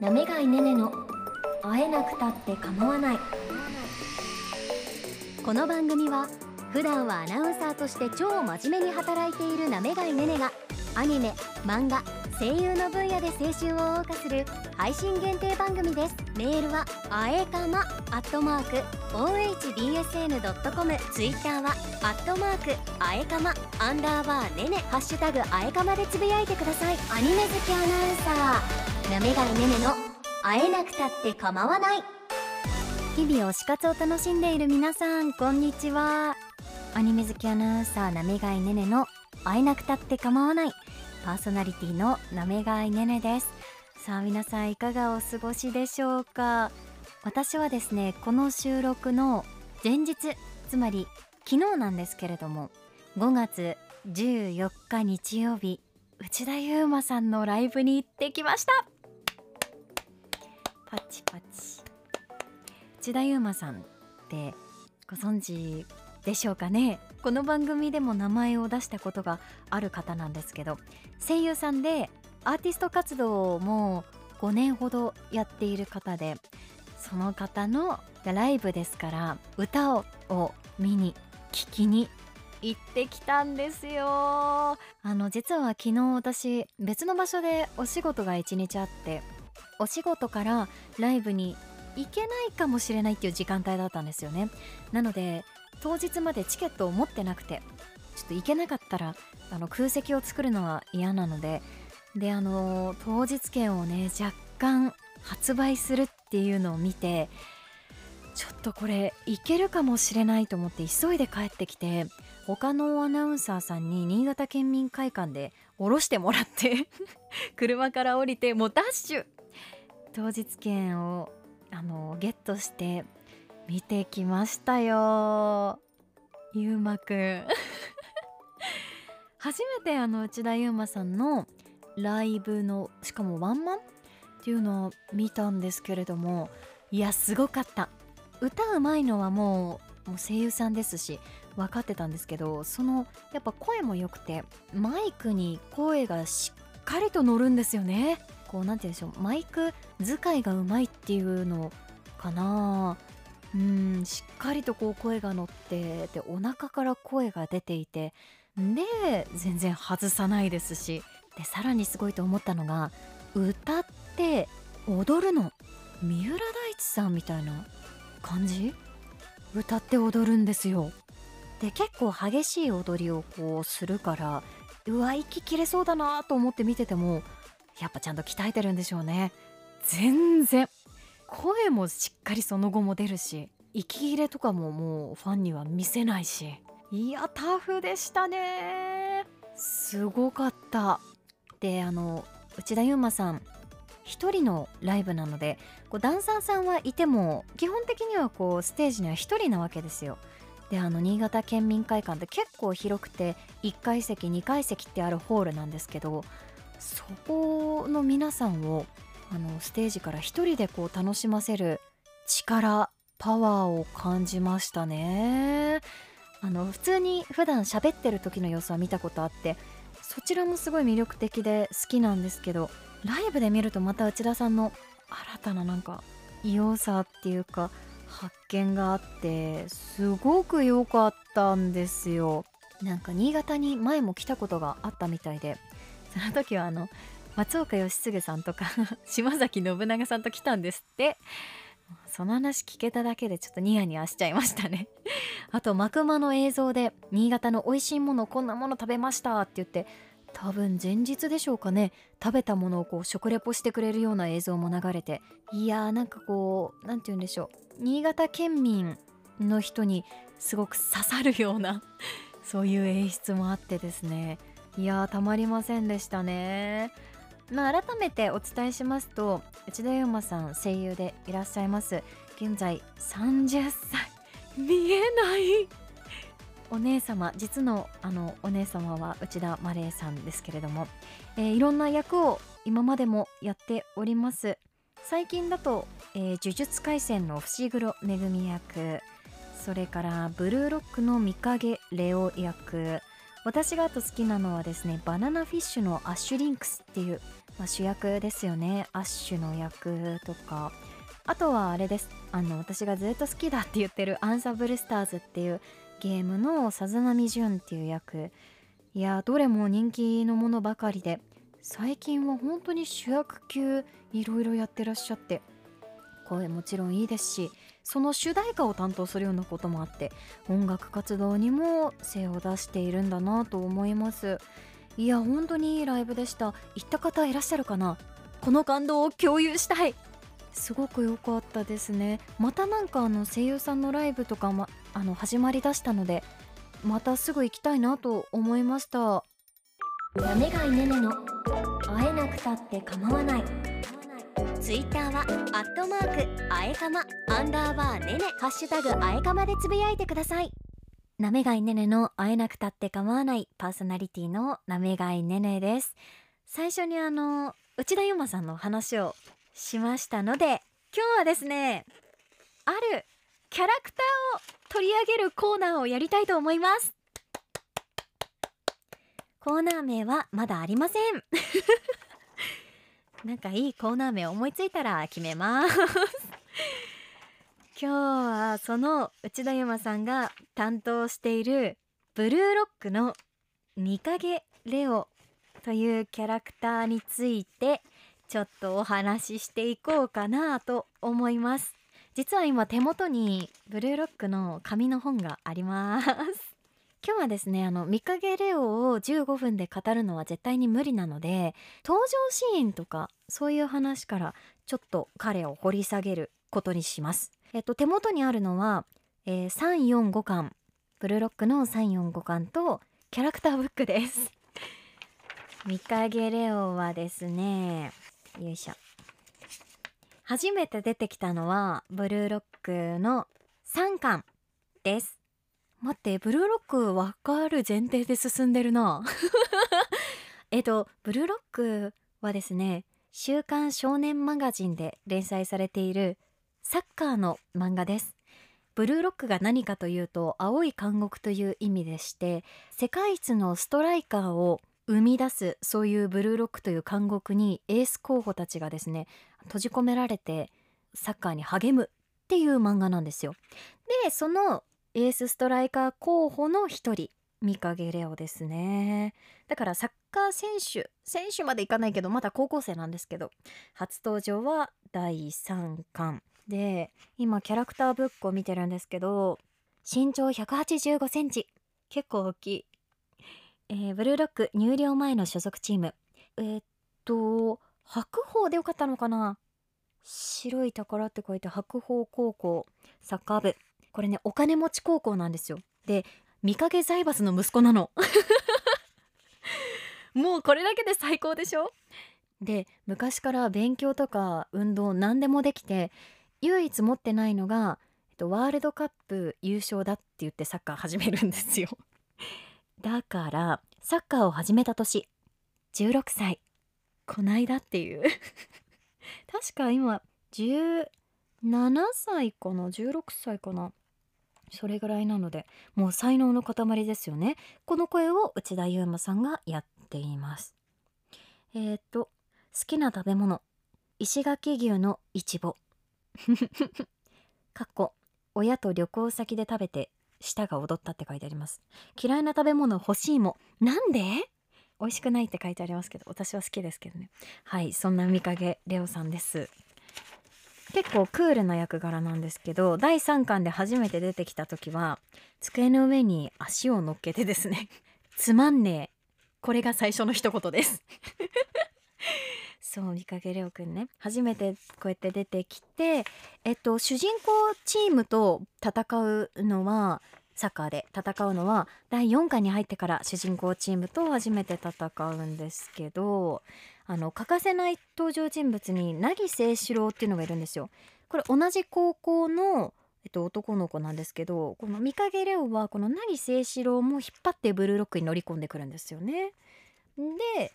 なめがいねねの会えなくたって構わない。この番組は普段はアナウンサーとして超真面目に働いているなめがいねねがアニメ漫画声優の分野で青春を謳歌する配信限定番組です。メールはあえかまアットマーク ohbsn.com ツイッターはアットマークあえかま。アンダーバーねねハッシュタグあえかまでつぶやいてください。アニメ好きアナウンサー。なめがいねねの会えなくたって構わない。日々推し活を楽しんでいる皆さんこんにちは。アニメ好きアナウンサーなめがいねねの会えなくたって構わない。パーソナリティのなめがいねねです。さあ皆さんいかがお過ごしでしょうか。私はですねこの収録の前日つまり昨日なんですけれども5月14日日曜日内田悠馬さんのライブに行ってきました。パチパチ。内田悠馬さんってご存知でしょうかね？この番組でも名前を出したことがある方なんですけど声優さんでアーティスト活動も5年ほどやっている方でその方のライブですから歌を見に聞きに行ってきたんですよ。あの実は昨日私別の場所でお仕事が一日あってお仕事からライブに行けないかもしれないっていう時間帯だったんですよね。なので当日までチケットを持ってなくてちょっと行けなかったらあの空席を作るのは嫌なのでであの当日券をね若干発売するっていうのを見てちょっとこれいけるかもしれないと思って急いで帰ってきて他のアナウンサーさんに新潟県民会館で降ろしてもらって 車から降りてもうダッシュ。当日券をあのゲットして見てきましたよ。ゆうまくん。初めてあの内田ゆうまさんのライブのしかもワンマンっていうのを見たんですけれどもいやすごかった。歌うまいのはもうもう声優さんですし分かってたんですけどそのやっぱ声も良くてマイクに声がしっかりと乗るんですよね。こう何て言うんでしょうマイク使いがうまいっていうのかな。うんしっかりとこう声が乗ってでお腹から声が出ていてで全然外さないですしでさらにすごいと思ったのが歌って踊るの。三浦大知さんみたいな感じ？歌って踊るんですよ。で結構激しい踊りをこうするからうわ息切れそうだなと思って見ててもやっぱちゃんと鍛えてるんでしょうね。全然。声もしっかりその後も出るし息切れとかももうファンには見せないし。いやタフでしたね。すごかった。であの内田悠馬さん一人のライブなのでこうダンサーさんはいても基本的にはこうステージには一人なわけですよ。であの新潟県民会館って結構広くて1階席2階席ってあるホールなんですけどそこの皆さんをあのステージから一人でこう楽しませる力パワーを感じましたね。あの普通に普段喋ってる時の様子は見たことあってそちらもすごい魅力的で好きなんですけどライブで見るとまた内田さんの新たななんか異様さっていうか発見があってすごく良かったんですよ。なんか新潟に前も来たことがあったみたいで その時はあの松岡義嗣さんとか 島崎信長さんと来たんですって。その話聞けただけでちょっとニヤニヤしちゃいましたね。あとマクマの映像で新潟の美味しいものこんなもの食べましたって言って多分前日でしょうかね。食べたものをこう食レポしてくれるような映像も流れて。いやーなんかこう何て言うんでしょう。新潟県民の人にすごく刺さるような そういう演出もあってですね。いやーたまりませんでしたね。まあ、改めてお伝えしますと内田悠馬さん声優でいらっしゃいます。現在30歳。見えない。お姉様実のあのお姉様は内田マレーさんですけれども、えー、いろんな役を今までもやっております。最近だと、えー、呪術廻戦の伏黒恵役それからブルーロックの御影レオ役。私があと好きなのはですねバナナフィッシュのアッシュリンクスっていうまあ、主役ですよね。アッシュの役とか。あとはあれです。あの私がずっと好きだって言ってるあんさんぶるスターズっていうゲームの漣ジュンっていう役。いやどれも人気のものばかりで最近は本当に主役級いろいろやってらっしゃって声もちろんいいですしその主題歌を担当するようなこともあって音楽活動にも精を出しているんだなと思います。いや本当にいいライブでした。行った方いらっしゃるかな？この感動を共有したい。すごく良かったですね。またなんかあの声優さんのライブとかもあの始まりだしたのでまたすぐ行きたいなと思いました。なめがいねねの会えなくたって構わない。ツイッターはアットマークあえかまアンダーバーねねハッシュタグあえかまでつぶやいてください。なめがいねねの会えなくたって構わないパーソナリティのなめがいねねです。最初にあの内田ゆまさんの話をしましたので今日はですねあるキャラクターを取り上げるコーナーをやりたいと思います。コーナー名はまだありません。なんかいいコーナー名思いついたら決めます。今日はその内田ゆまさんが担当しているブルーロックの見影レオというキャラクターについてちょっとお話ししていこうかなと思います。実は今手元にブルーロックの紙の本があります。今日はですねあの見影レオを15分で語るのは絶対に無理なので登場シーンとかそういう話からちょっと彼を掘り下げることにします。えっと手元にあるのは、えー、345巻。ブルーロックの345巻とキャラクターブックです。見影レオはですねよいしょ初めて出てきたのはブルーロックの3巻です。待ってブルーロックわかる前提で進んでるな。えっとブルーロックはですね週刊少年マガジンで連載されているサッカーの漫画です。ブルーロックが何かというと青い監獄という意味でして世界一のストライカーを生み出すそういうブルーロックという監獄にエース候補たちがですね閉じ込められてサッカーに励むっていう漫画なんですよ。でそのエースストライカー候補の一人三影レオですね。だからサッカー選手選手までいかないけどまだ高校生なんですけど初登場は第3巻。で今キャラクターブックを見てるんですけど身長185センチ。結構大きい。えー、ブルーロック入寮前の所属チーム。えー、っと白鵬でよかったのかな？白い宝って書いて白鵬高校サッカー部。これねお金持ち高校なんですよ。で見かけ財閥の息子なの。もうこれだけで最高でしょ？で昔から勉強とか運動何でもできて唯一持ってないのが、えっと、ワールドカップ優勝だって言ってサッカー始めるんですよ。だからサッカーを始めた年。16歳。こないだっていう。確か今17歳かな？16歳かな？それぐらいなのでもう才能の塊ですよね。この声を内田悠馬さんがやっています。えっ、と好きな食べ物。石垣牛のいちぼ かっこ親と旅行先で食べて舌が踊ったって書いてあります。嫌いな食べ物欲しいも。なんで？美味しくないって書いてありますけど私は好きですけどね。はいそんな見影レオさんです。結構クールな役柄なんですけど第3巻で初めて出てきた時は机の上に足を乗っけてですね つまんねえ。これが最初の一言です。そう見かけレオくんね初めてこうやって出てきてえっと主人公チームと戦うのはサッカーで戦うのは第4巻に入ってから主人公チームと初めて戦うんですけどあの欠かせない登場人物に凪清志郎っていうのがいるんですよ。これ同じ高校のえっと、男の子なんですけどこの三影レオはこの凪清志郎も引っ張ってブルーロックに乗り込んでくるんですよね。で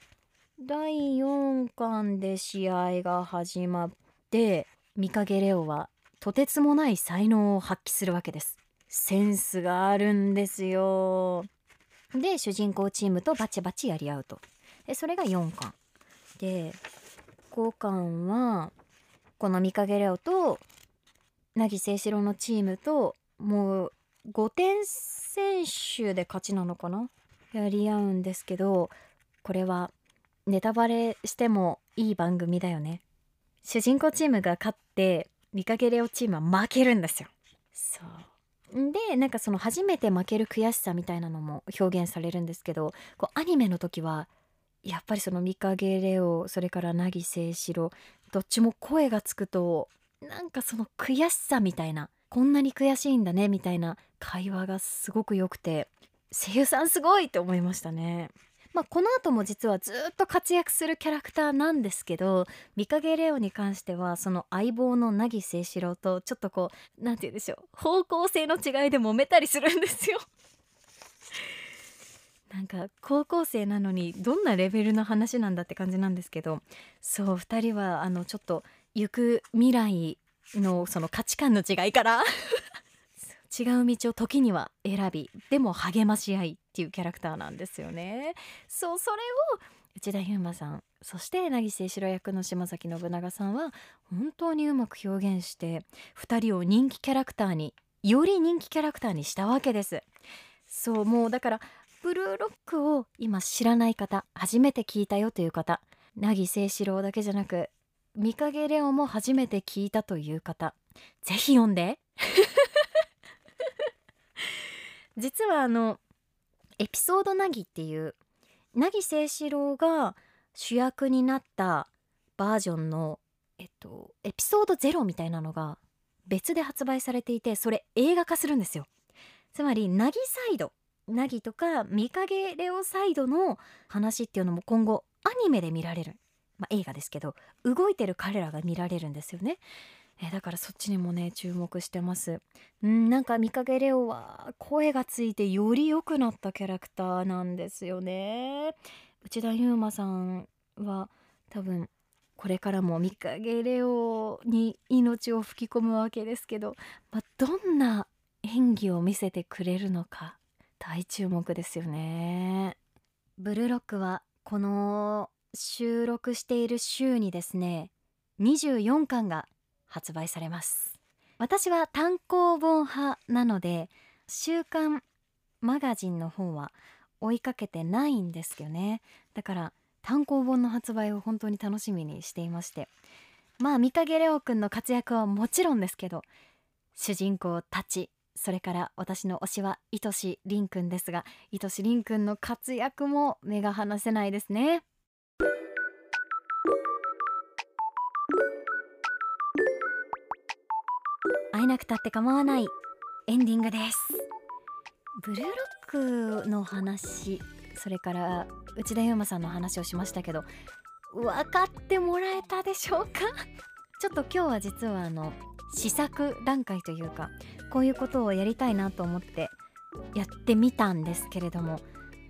第4巻で試合が始まって三影レオはとてつもない才能を発揮するわけです。センスがあるんですよ。で主人公チームとバチバチやり合うと。でそれが4巻で交換はこの三影レオと凪誠志郎のチームともう5点選手で勝ちなのかな？やり合うんですけどこれはネタバレしてもいい番組だよね。主人公チームが勝って見かけレオチームは負けるんですよ。そう。でなんかその初めて負ける悔しさみたいなのも表現されるんですけどこうアニメの時はやっぱりその見影レオそれから凪誠志郎どっちも声がつくとなんかその悔しさみたいなこんなに悔しいんだねみたいな会話がすごく良くて声優さんすごいって思いましたね。まあ、この後も実はずっと活躍するキャラクターなんですけど見影レオに関してはその相棒の凪誠志郎とちょっとこう何て言うんでしょう方向性の違いで揉めたりするんですよ。なんか高校生なのにどんなレベルの話なんだって感じなんですけどそう2人はあのちょっと行く未来のその価値観の違いから違う道を時には選びでも励まし合いっていうキャラクターなんですよね。そうそれを内田悠馬さんそして凪誠志郎役の島崎信長さんは本当にうまく表現して2人を人気キャラクターにより人気キャラクターにしたわけです。そうもうだからブルーロックを今知らない方初めて聞いたよという方凪誠志郎だけじゃなく見影レオも初めて聞いたという方ぜひ読んで実はあのエピソードなぎっていう凪誠志郎が主役になったバージョンのえっとエピソード0みたいなのが別で発売されていてそれ映画化するんですよ。つまり凪サイド凪とか見影レオサイドの話っていうのも今後アニメで見られる、まあ、映画ですけど動いてる彼らが見られるんですよね。えだからそっちにもね注目してます。うんなんか見影レオは声がついてより良くなったキャラクターなんですよね。内田悠馬さんは多分これからも見影レオに命を吹き込むわけですけど、まあ、どんな演技を見せてくれるのか大注目ですよね。ブルーロックはこの収録している週にですね24巻が発売されます。私は単行本派なので週刊マガジンの方は追いかけてないんですよね。だから単行本の発売を本当に楽しみにしていまして。まあ三影レオくんの活躍はもちろんですけど主人公たちそれから私の推しは愛しりんくんですが愛しりんくんの活躍も目が離せないですね。会えなくたって構わない。エンディングです。ブルーロックの話それから内田悠馬さんの話をしましたけど分かってもらえたでしょうか？ちょっと今日は実はあの試作段階というかこういうことをやりたいなと思ってやってみたんですけれども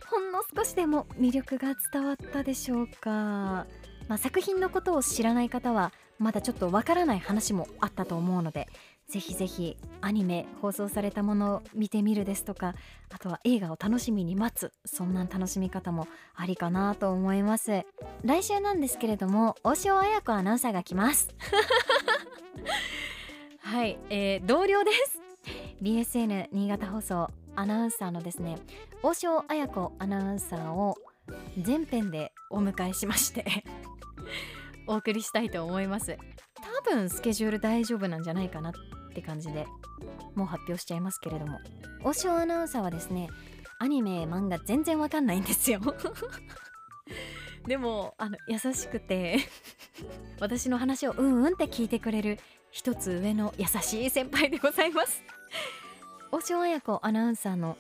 ほんの少しでも魅力が伝わったでしょうか、まあ、作品のことを知らない方はまだちょっとわからない話もあったと思うのでぜひぜひアニメ放送されたものを見てみるですとかあとは映画を楽しみに待つそんな楽しみ方もありかなと思います。来週なんですけれども大塩彩子アナウンサーが来ます。はい、えー、同僚です。BSN 新潟放送アナウンサーのですね大塩彩子アナウンサーを全編でお迎えしまして お送りしたいと思います。多分スケジュール大丈夫なんじゃないかな。って感じでもう発表しちゃいますけれども。大塩アナウンサーはですねアニメ漫画全然わかんないんですよ。でもあの優しくて 私の話をうんうんって聞いてくれる一つ上の優しい先輩でございます。大塩彩子アナウンサーの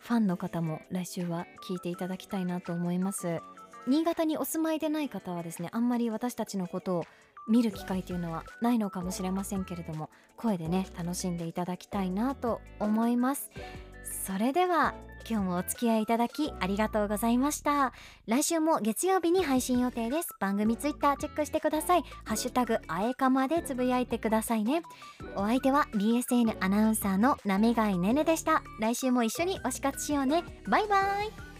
ファンの方も来週は聞いていただきたいなと思います。新潟にお住まいでない方はですねあんまり私たちのことを見る機会というのはないのかもしれませんけれども声でね楽しんでいただきたいなと思います。それでは今日もお付き合いいただきありがとうございました。来週も月曜日に配信予定です。番組ツイッターチェックしてください。ハッシュタグあえかまでつぶやいてくださいね。お相手は BSN アナウンサーのなめがいねねでした。来週も一緒に推し活しようね。バイバイ。